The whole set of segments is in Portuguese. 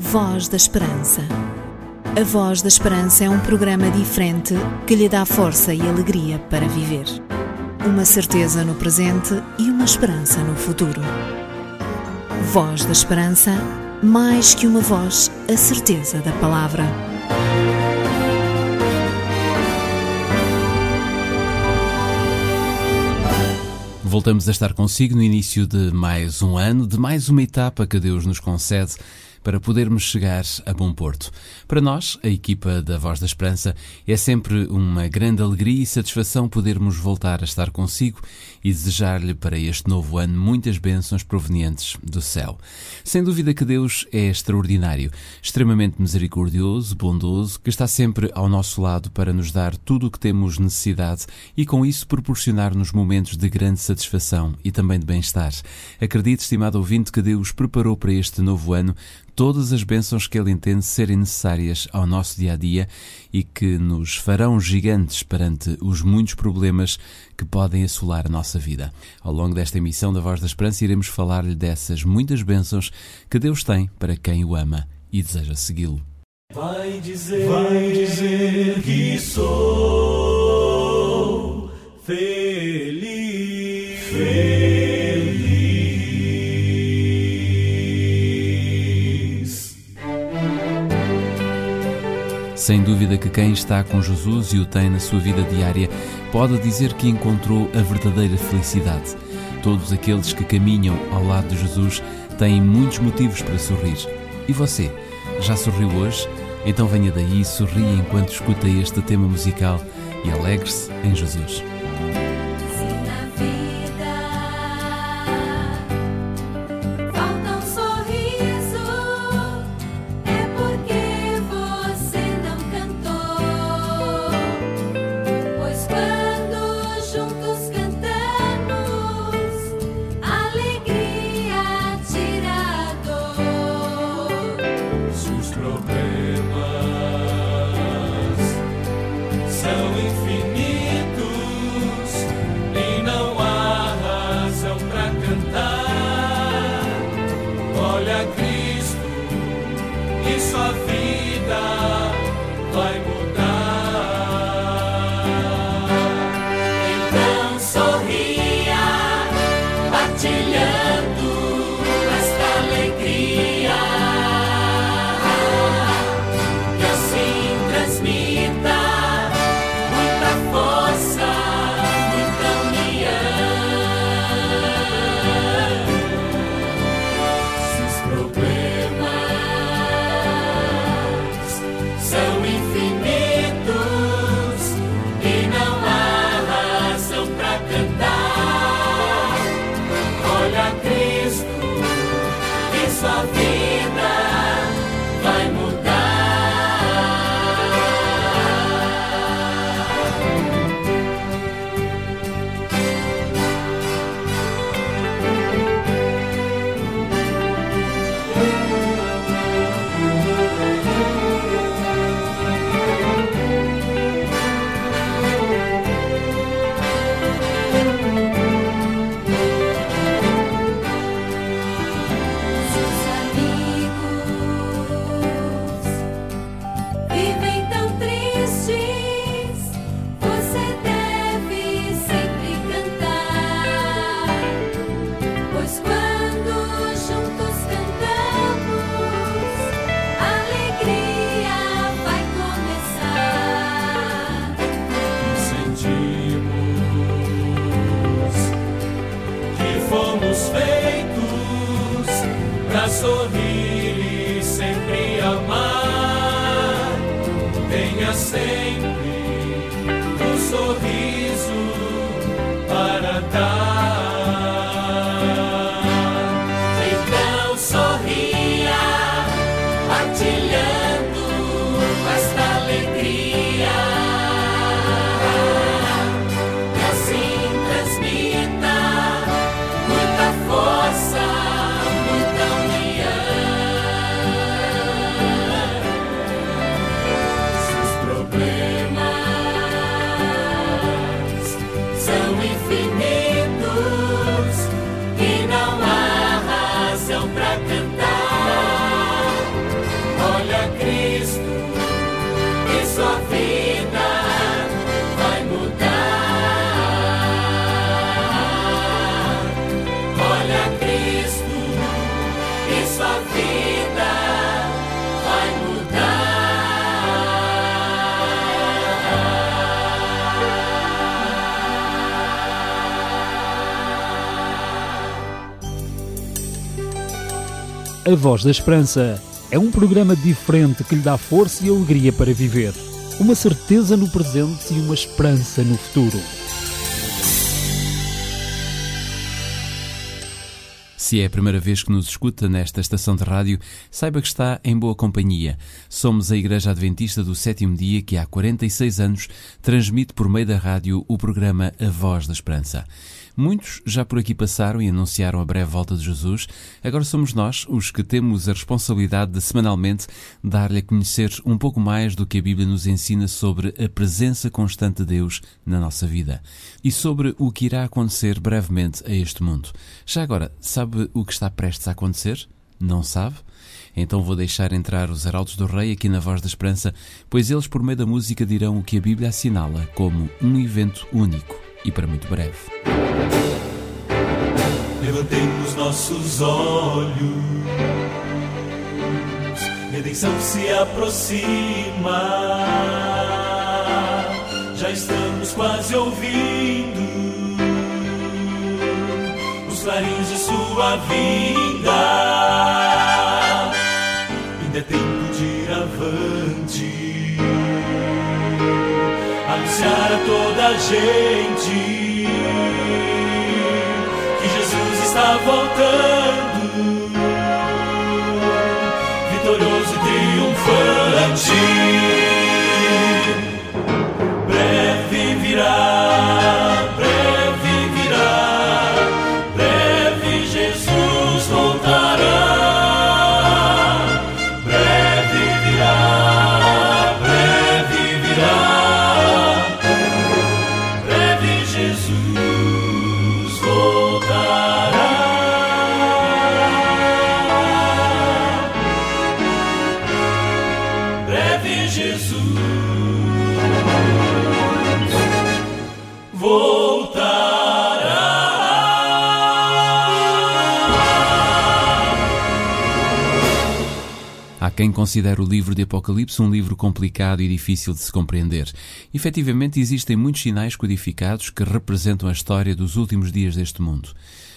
Voz da Esperança. A Voz da Esperança é um programa diferente que lhe dá força e alegria para viver. Uma certeza no presente e uma esperança no futuro. Voz da Esperança, mais que uma voz, a certeza da palavra. Voltamos a estar consigo no início de mais um ano, de mais uma etapa que Deus nos concede para podermos chegar a bom porto. Para nós, a equipa da Voz da Esperança, é sempre uma grande alegria e satisfação podermos voltar a estar consigo e desejar-lhe para este novo ano muitas bênçãos provenientes do céu. Sem dúvida que Deus é extraordinário, extremamente misericordioso, bondoso, que está sempre ao nosso lado para nos dar tudo o que temos necessidade e com isso proporcionar-nos momentos de grande satisfação e também de bem-estar. Acredite, estimado ouvinte, que Deus preparou para este novo ano todas as bênçãos que Ele entende serem necessárias ao nosso dia a dia e que nos farão gigantes perante os muitos problemas que podem assolar a nossa vida. Ao longo desta emissão da Voz da Esperança, iremos falar-lhe dessas muitas bênçãos que Deus tem para quem o ama e deseja segui-lo. Vai dizer, vai dizer que sou feliz. feliz. Sem dúvida que quem está com Jesus e o tem na sua vida diária pode dizer que encontrou a verdadeira felicidade. Todos aqueles que caminham ao lado de Jesus têm muitos motivos para sorrir. E você, já sorriu hoje? Então venha daí e sorria enquanto escuta este tema musical e alegre-se em Jesus. A Voz da Esperança é um programa diferente que lhe dá força e alegria para viver, uma certeza no presente e uma esperança no futuro. Se é a primeira vez que nos escuta nesta estação de rádio, saiba que está em boa companhia. Somos a Igreja Adventista do Sétimo Dia que há 46 anos transmite por meio da rádio o programa A Voz da Esperança. Muitos já por aqui passaram e anunciaram a breve volta de Jesus. Agora somos nós os que temos a responsabilidade de semanalmente dar-lhe a conhecer um pouco mais do que a Bíblia nos ensina sobre a presença constante de Deus na nossa vida e sobre o que irá acontecer brevemente a este mundo. Já agora, sabe o que está prestes a acontecer? Não sabe? Então vou deixar entrar os Arautos do Rei aqui na Voz da Esperança, pois eles, por meio da música, dirão o que a Bíblia assinala como um evento único e para muito breve. Levantemos nossos olhos, redenção se aproxima, já estamos quase ouvindo os clarins de sua vinda. A toda a gente que Jesus está voltando, vitorioso e triunfante. Quem considere o livro de Apocalipse um livro complicado e difícil de se compreender. Efetivamente, existem muitos sinais codificados que representam a história dos últimos dias deste mundo.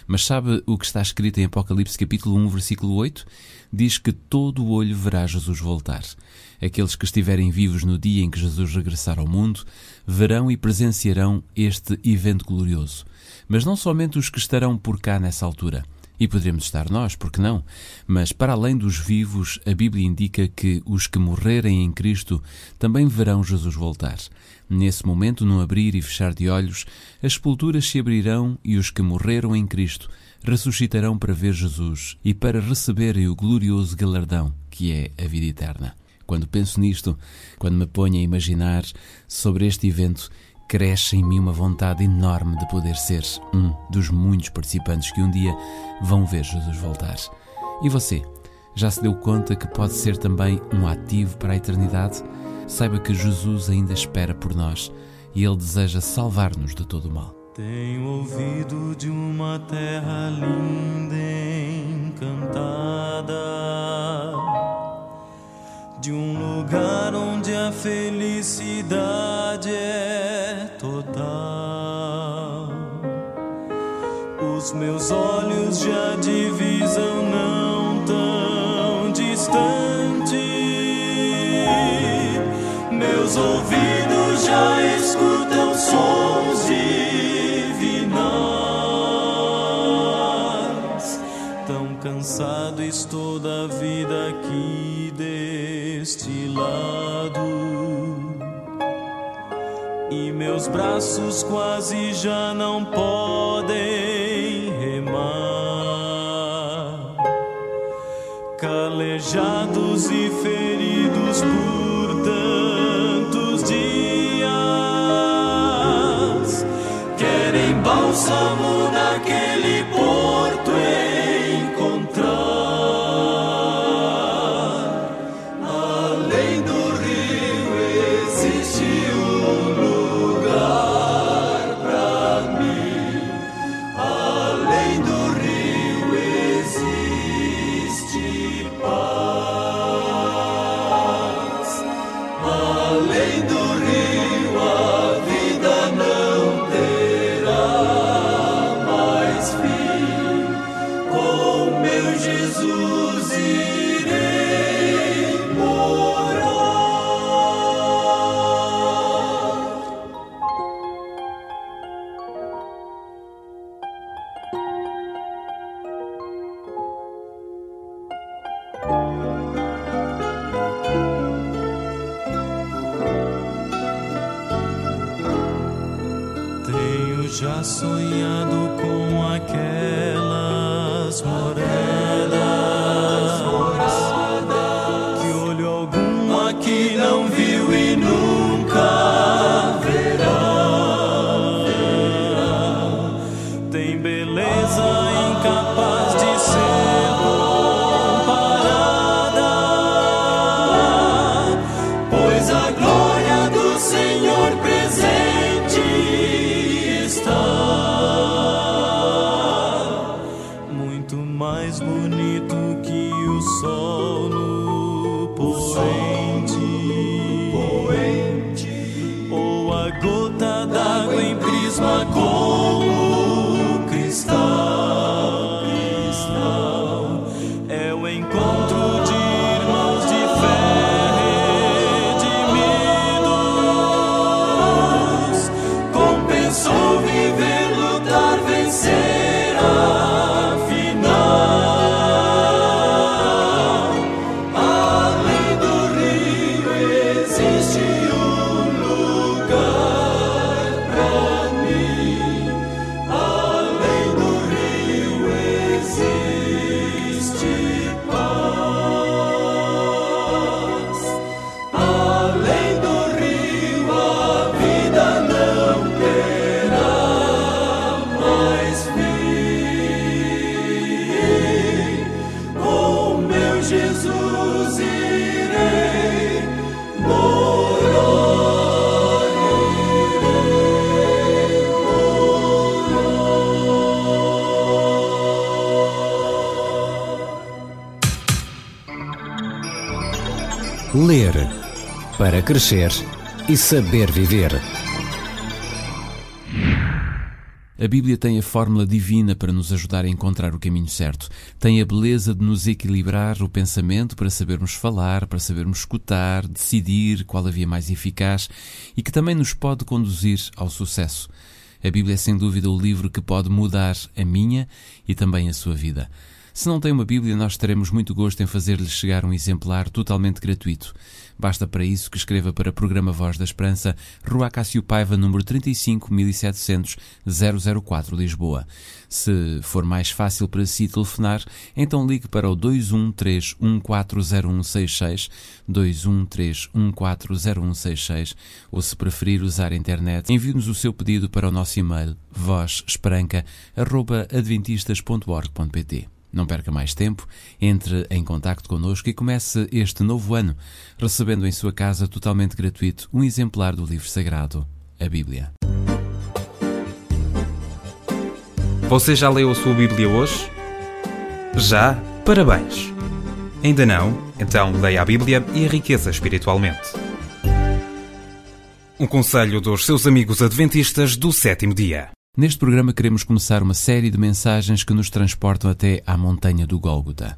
Mas sabe o que está escrito em Apocalipse capítulo 1, versículo 8? Diz que todo o olho verá Jesus voltar. Aqueles que estiverem vivos no dia em que Jesus regressar ao mundo verão e presenciarão este evento glorioso. Mas não somente os que estarão por cá nessa altura. E poderemos estar nós, porque não? Mas para além dos vivos, a Bíblia indica que os que morrerem em Cristo também verão Jesus voltar. Nesse momento, num abrir e fechar de olhos, as sepulturas se abrirão e os que morreram em Cristo ressuscitarão para ver Jesus e para receberem o glorioso galardão que é a vida eterna. Quando penso nisto, quando me ponho a imaginar sobre este evento, cresce em mim uma vontade enorme de poder ser um dos muitos participantes que um dia vão ver Jesus voltar. E você, já se deu conta que pode ser também um ativo para a eternidade? Saiba que Jesus ainda espera por nós e Ele deseja salvar-nos de todo o mal. Tenho ouvido de uma terra linda encantada, de um lugar onde a felicidade meus olhos já divisam não tão distante, meus ouvidos já escutam sons divinais. Tão cansado estou da vida aqui deste lado. E meus braços quase já não podem Calejados e feridos por tantos dias, querem bálsamo crescer e saber viver. A Bíblia tem a fórmula divina para nos ajudar a encontrar o caminho certo. Tem a beleza de nos equilibrar o pensamento para sabermos falar, para sabermos escutar, decidir qual a via mais eficaz e que também nos pode conduzir ao sucesso. A Bíblia é sem dúvida o livro que pode mudar a minha e também a sua vida. Se não tem uma Bíblia, nós teremos muito gosto em fazer-lhe chegar um exemplar totalmente gratuito. Basta para isso que escreva para o programa Voz da Esperança, Rua Cássio Paiva, número 35700 004, Lisboa. Se for mais fácil para si telefonar, então ligue para o 213140166, 213140166, ou se preferir usar a internet, envie-nos o seu pedido para o nosso e-mail vozesperanca.adventistas.org.pt. Não perca mais tempo, entre em contato connosco e comece este novo ano recebendo em sua casa totalmente gratuito um exemplar do livro sagrado, a Bíblia. Você já leu a sua Bíblia hoje? Já? Parabéns! Ainda não? Então leia a Bíblia e enriqueça espiritualmente. Um conselho dos seus amigos adventistas do sétimo dia. Neste programa queremos começar uma série de mensagens que nos transportam até à montanha do Gólgota.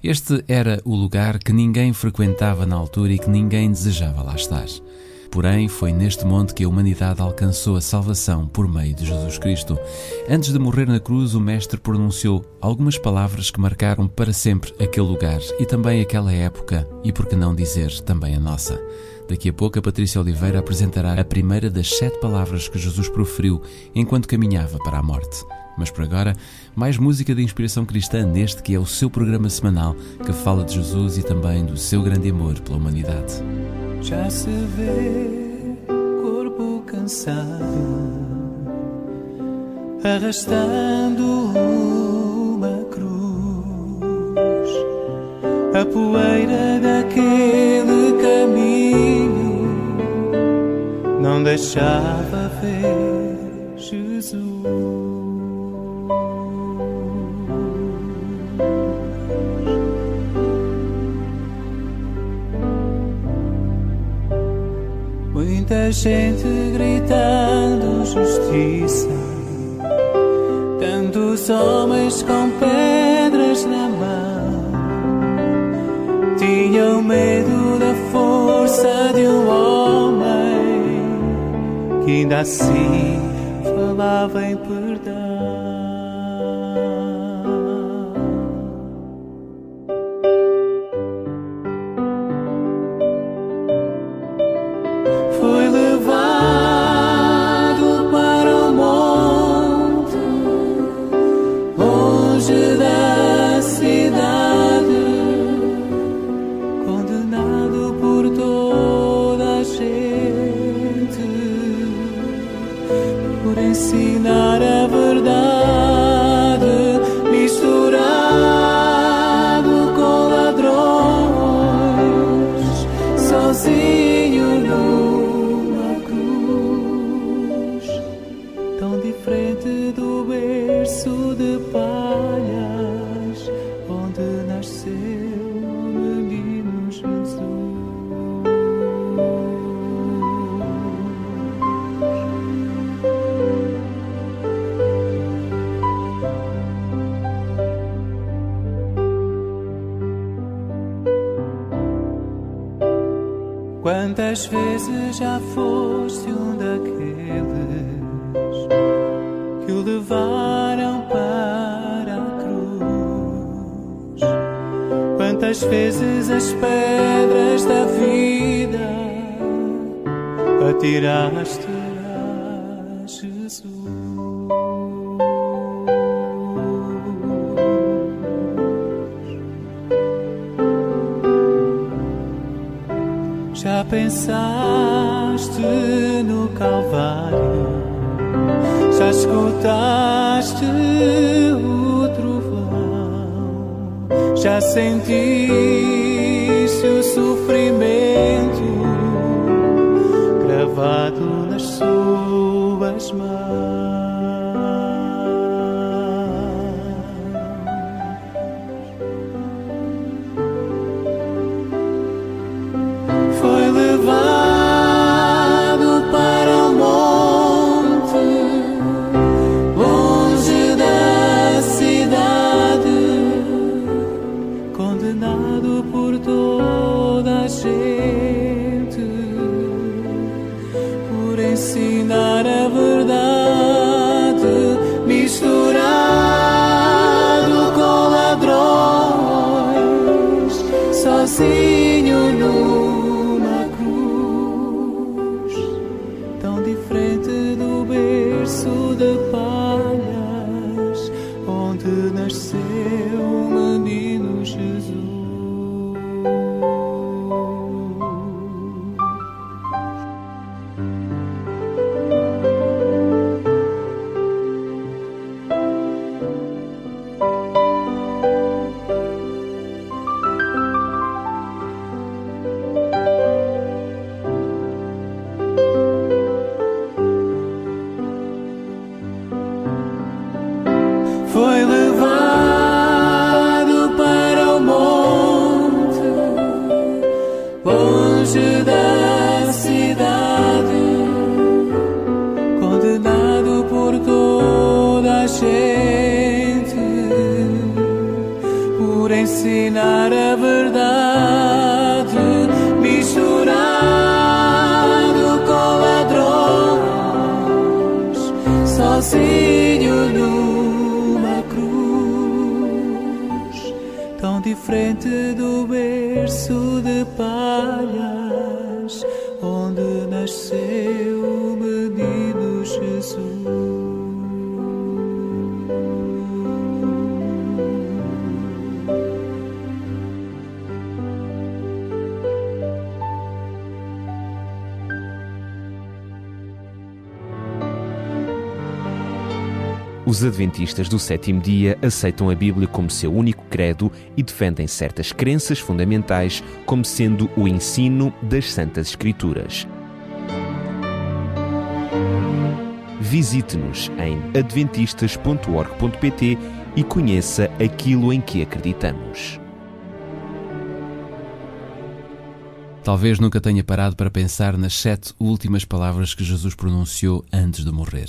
Este era o lugar que ninguém frequentava na altura e que ninguém desejava lá estar. Porém, foi neste monte que a humanidade alcançou a salvação por meio de Jesus Cristo. Antes de morrer na cruz, o Mestre pronunciou algumas palavras que marcaram para sempre aquele lugar e também aquela época, e por que não dizer também a nossa. Daqui a pouco a Patrícia Oliveira apresentará a primeira das sete palavras que Jesus proferiu enquanto caminhava para a morte. Mas por agora, mais música de inspiração cristã neste que é o seu programa semanal que fala de Jesus e também do seu grande amor pela humanidade. Já se vê corpo cansado arrastando uma cruz, a poeira daquele deixava ver Jesus. Muita gente gritando justiça, tantos homens com ainda assim falava em perdão. Por ensinar pedras da vida atiraste a Jesus? Já pensaste no Calvário? Já escutaste o trovão? Já sentiste o sofrimento gravado longe da cidade, condenado por toda a gente, por ensinar a verdade, misturado com ladrões, sozinho numa cruz, tão diferente Os adventistas do sétimo dia aceitam a Bíblia como seu único credo e defendem certas crenças fundamentais como sendo o ensino das Santas Escrituras. Visite-nos em adventistas.org.pt e conheça aquilo em que acreditamos. Talvez nunca tenha parado para pensar nas sete últimas palavras que Jesus pronunciou antes de morrer.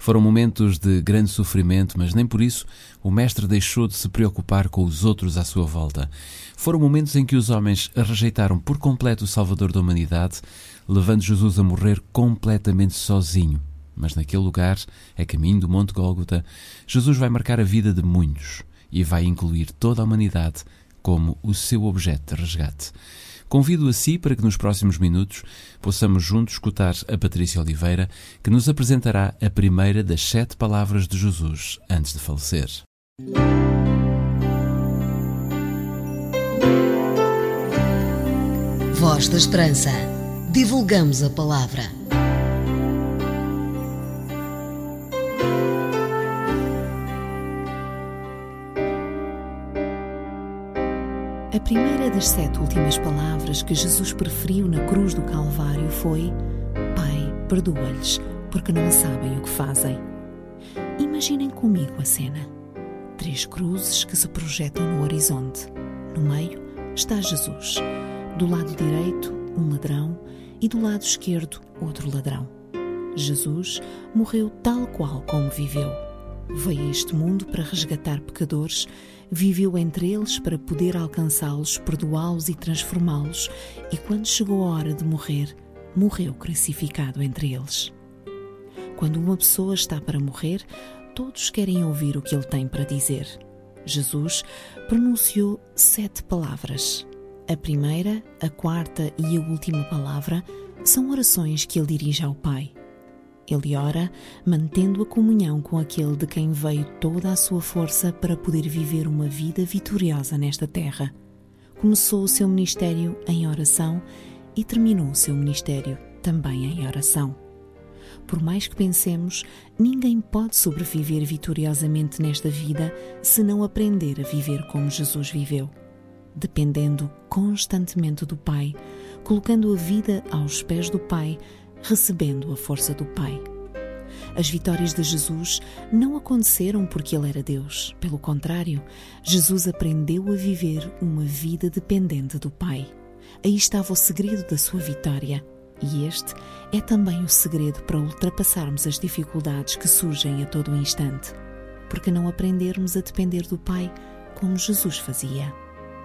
Foram momentos de grande sofrimento, mas nem por isso o Mestre deixou de se preocupar com os outros à sua volta. Foram momentos em que os homens rejeitaram por completo o Salvador da humanidade, levando Jesus a morrer completamente sozinho. Mas naquele lugar, a caminho do Monte Gólgota, Jesus vai marcar a vida de muitos e vai incluir toda a humanidade como o seu objeto de resgate. Convido a si para que nos próximos minutos possamos juntos escutar a Patrícia Oliveira, que nos apresentará a primeira das sete palavras de Jesus antes de falecer. Voz da Esperança. Divulgamos a palavra. A primeira das sete últimas palavras que Jesus preferiu na cruz do Calvário foi: Pai, perdoa-lhes, porque não sabem o que fazem. Imaginem comigo a cena: três cruzes que se projetam no horizonte. No meio está Jesus. Do lado direito, um ladrão, e do lado esquerdo, outro ladrão. Jesus morreu tal qual como viveu. Veio a este mundo para resgatar pecadores viveu entre eles para poder alcançá-los, perdoá-los e transformá-los, e quando chegou a hora de morrer, morreu crucificado entre eles. Quando uma pessoa está para morrer, todos querem ouvir o que ele tem para dizer. Jesus pronunciou sete palavras. A primeira, a quarta e a última palavra são orações que ele dirige ao Pai. Ele ora, mantendo a comunhão com aquele de quem veio toda a sua força para poder viver uma vida vitoriosa nesta terra. Começou o seu ministério em oração e terminou o seu ministério também em oração. Por mais que pensemos, ninguém pode sobreviver vitoriosamente nesta vida se não aprender a viver como Jesus viveu, dependendo constantemente do Pai, colocando a vida aos pés do Pai recebendo a força do Pai. As vitórias de Jesus não aconteceram porque ele era Deus. Pelo contrário, Jesus aprendeu a viver uma vida dependente do Pai. Aí estava o segredo da sua vitória. E este é também o segredo para ultrapassarmos as dificuldades que surgem a todo instante. Porque não aprendermos a depender do Pai como Jesus fazia.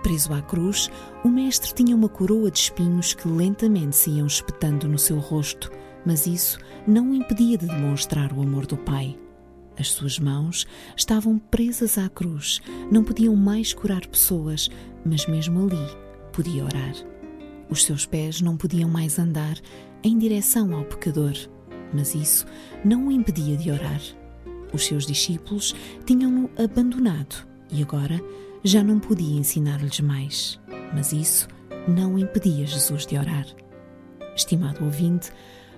Preso à cruz, o mestre tinha uma coroa de espinhos que lentamente se iam espetando no seu rosto, mas isso não o impedia de demonstrar o amor do Pai. As suas mãos estavam presas à cruz, não podiam mais curar pessoas, mas mesmo ali podia orar. Os seus pés não podiam mais andar em direção ao pecador, mas isso não o impedia de orar. Os seus discípulos tinham-no abandonado e agora já não podia ensinar-lhes mais, mas isso não impedia Jesus de orar. Estimado ouvinte,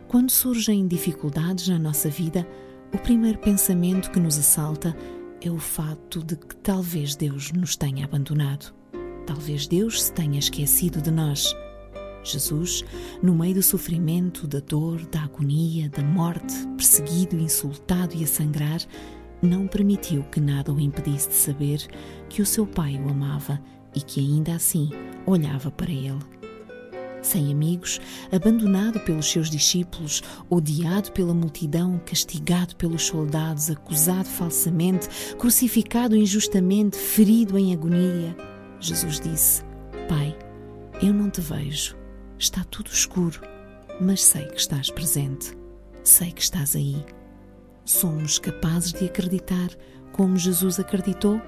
quando surgem dificuldades na nossa vida, o primeiro pensamento que nos assalta é o fato de que talvez Deus nos tenha abandonado. Talvez Deus se tenha esquecido de nós. Jesus, no meio do sofrimento, da dor, da agonia, da morte, perseguido, insultado e a sangrar, não permitiu que nada o impedisse de saber que o seu pai o amava e que ainda assim olhava para ele. Sem amigos, abandonado pelos seus discípulos, odiado pela multidão, castigado pelos soldados, acusado falsamente, crucificado injustamente, ferido em agonia, Jesus disse: Pai, eu não te vejo, está tudo escuro, mas sei que estás presente, sei que estás aí somos capazes de acreditar como Jesus acreditou?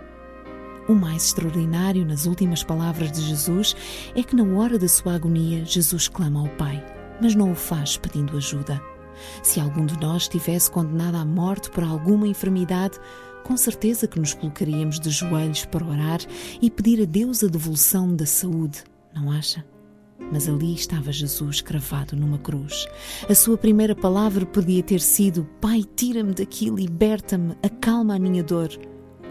O mais extraordinário nas últimas palavras de Jesus é que, na hora da sua agonia, Jesus clama ao Pai, mas não o faz pedindo ajuda. Se algum de nós estivesse condenado à morte por alguma enfermidade, com certeza que nos colocaríamos de joelhos para orar e pedir a Deus a devolução da saúde, não acha? Mas ali estava Jesus cravado numa cruz. A sua primeira palavra podia ter sido: Pai, tira-me daqui, liberta-me, acalma a minha dor.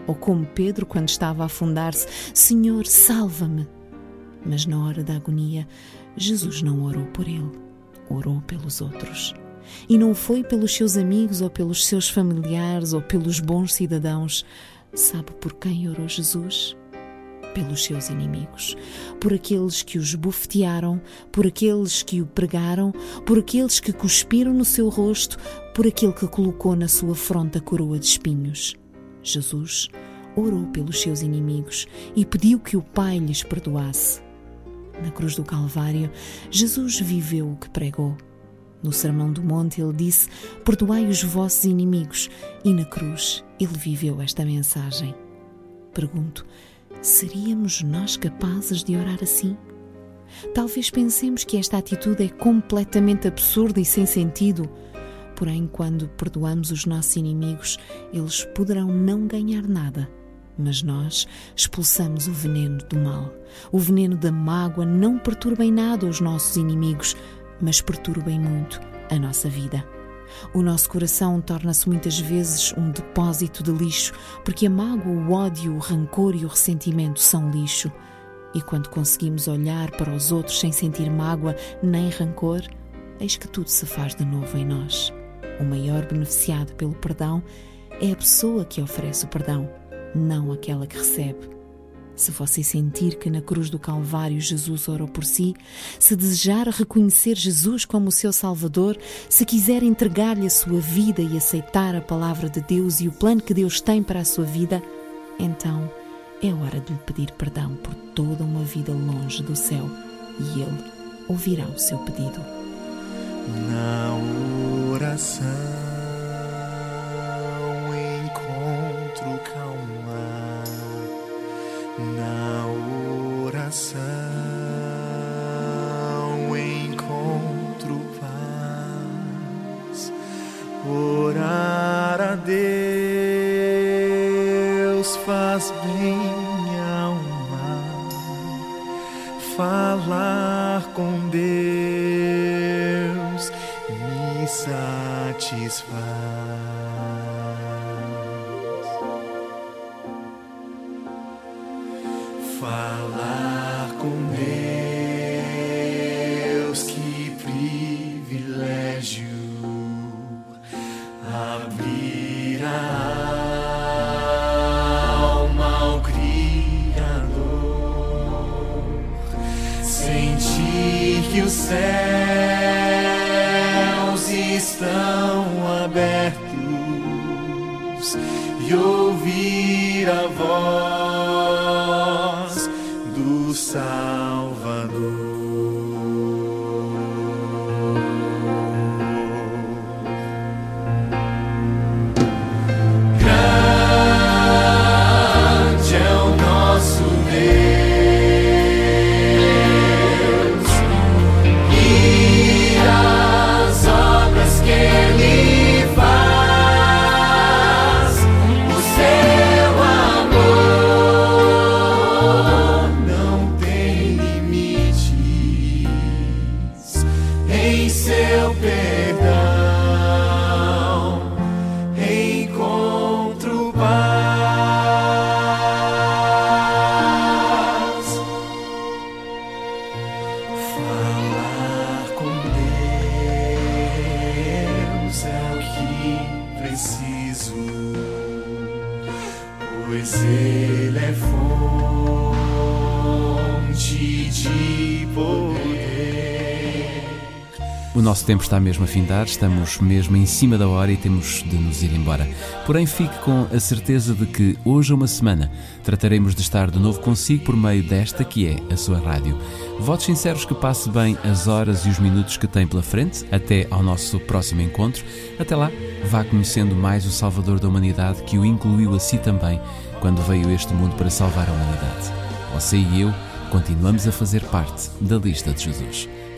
Ou como Pedro, quando estava a afundar-se: Senhor, salva-me. Mas na hora da agonia, Jesus não orou por ele, orou pelos outros. E não foi pelos seus amigos ou pelos seus familiares ou pelos bons cidadãos. Sabe por quem orou Jesus? Pelos seus inimigos, por aqueles que os bufetearam, por aqueles que o pregaram, por aqueles que cuspiram no seu rosto, por aquele que colocou na sua fronte a coroa de espinhos. Jesus orou pelos seus inimigos e pediu que o Pai lhes perdoasse. Na cruz do Calvário, Jesus viveu o que pregou. No Sermão do Monte, ele disse: Perdoai os vossos inimigos. E na cruz, ele viveu esta mensagem. Pergunto: seríamos nós capazes de orar assim? Talvez pensemos que esta atitude é completamente absurda e sem sentido. Porém, quando perdoamos os nossos inimigos, eles poderão não ganhar nada. Mas nós expulsamos o veneno do mal. O veneno da mágoa não perturba em nada os nossos inimigos, mas perturba em muito a nossa vida. O nosso coração torna-se muitas vezes um depósito de lixo, porque a mágoa, o ódio, o rancor e o ressentimento são lixo. E quando conseguimos olhar para os outros sem sentir mágoa nem rancor, eis que tudo se faz de novo em nós. O maior beneficiado pelo perdão é a pessoa que oferece o perdão, não aquela que recebe. Se você sentir que na cruz do Calvário Jesus orou por si, se desejar reconhecer Jesus como seu Salvador, se quiser entregar-lhe a sua vida e aceitar a palavra de Deus e o plano que Deus tem para a sua vida, então é hora de lhe pedir perdão por toda uma vida longe do céu e Ele ouvirá o seu pedido. Na oração encontro oração encontro paz. Orar a Deus faz bem minha alma, falar com Deus me satisfaz. O nosso tempo está mesmo a findar, estamos mesmo em cima da hora e temos de nos ir embora. Porém, fique com a certeza de que hoje, uma semana, trataremos de estar de novo consigo por meio desta que é a sua rádio. Votos sinceros que passe bem as horas e os minutos que tem pela frente, até ao nosso próximo encontro. Até lá, vá conhecendo mais o Salvador da humanidade que o incluiu a si também quando veio este mundo para salvar a humanidade. Você e eu continuamos a fazer parte da lista de Jesus.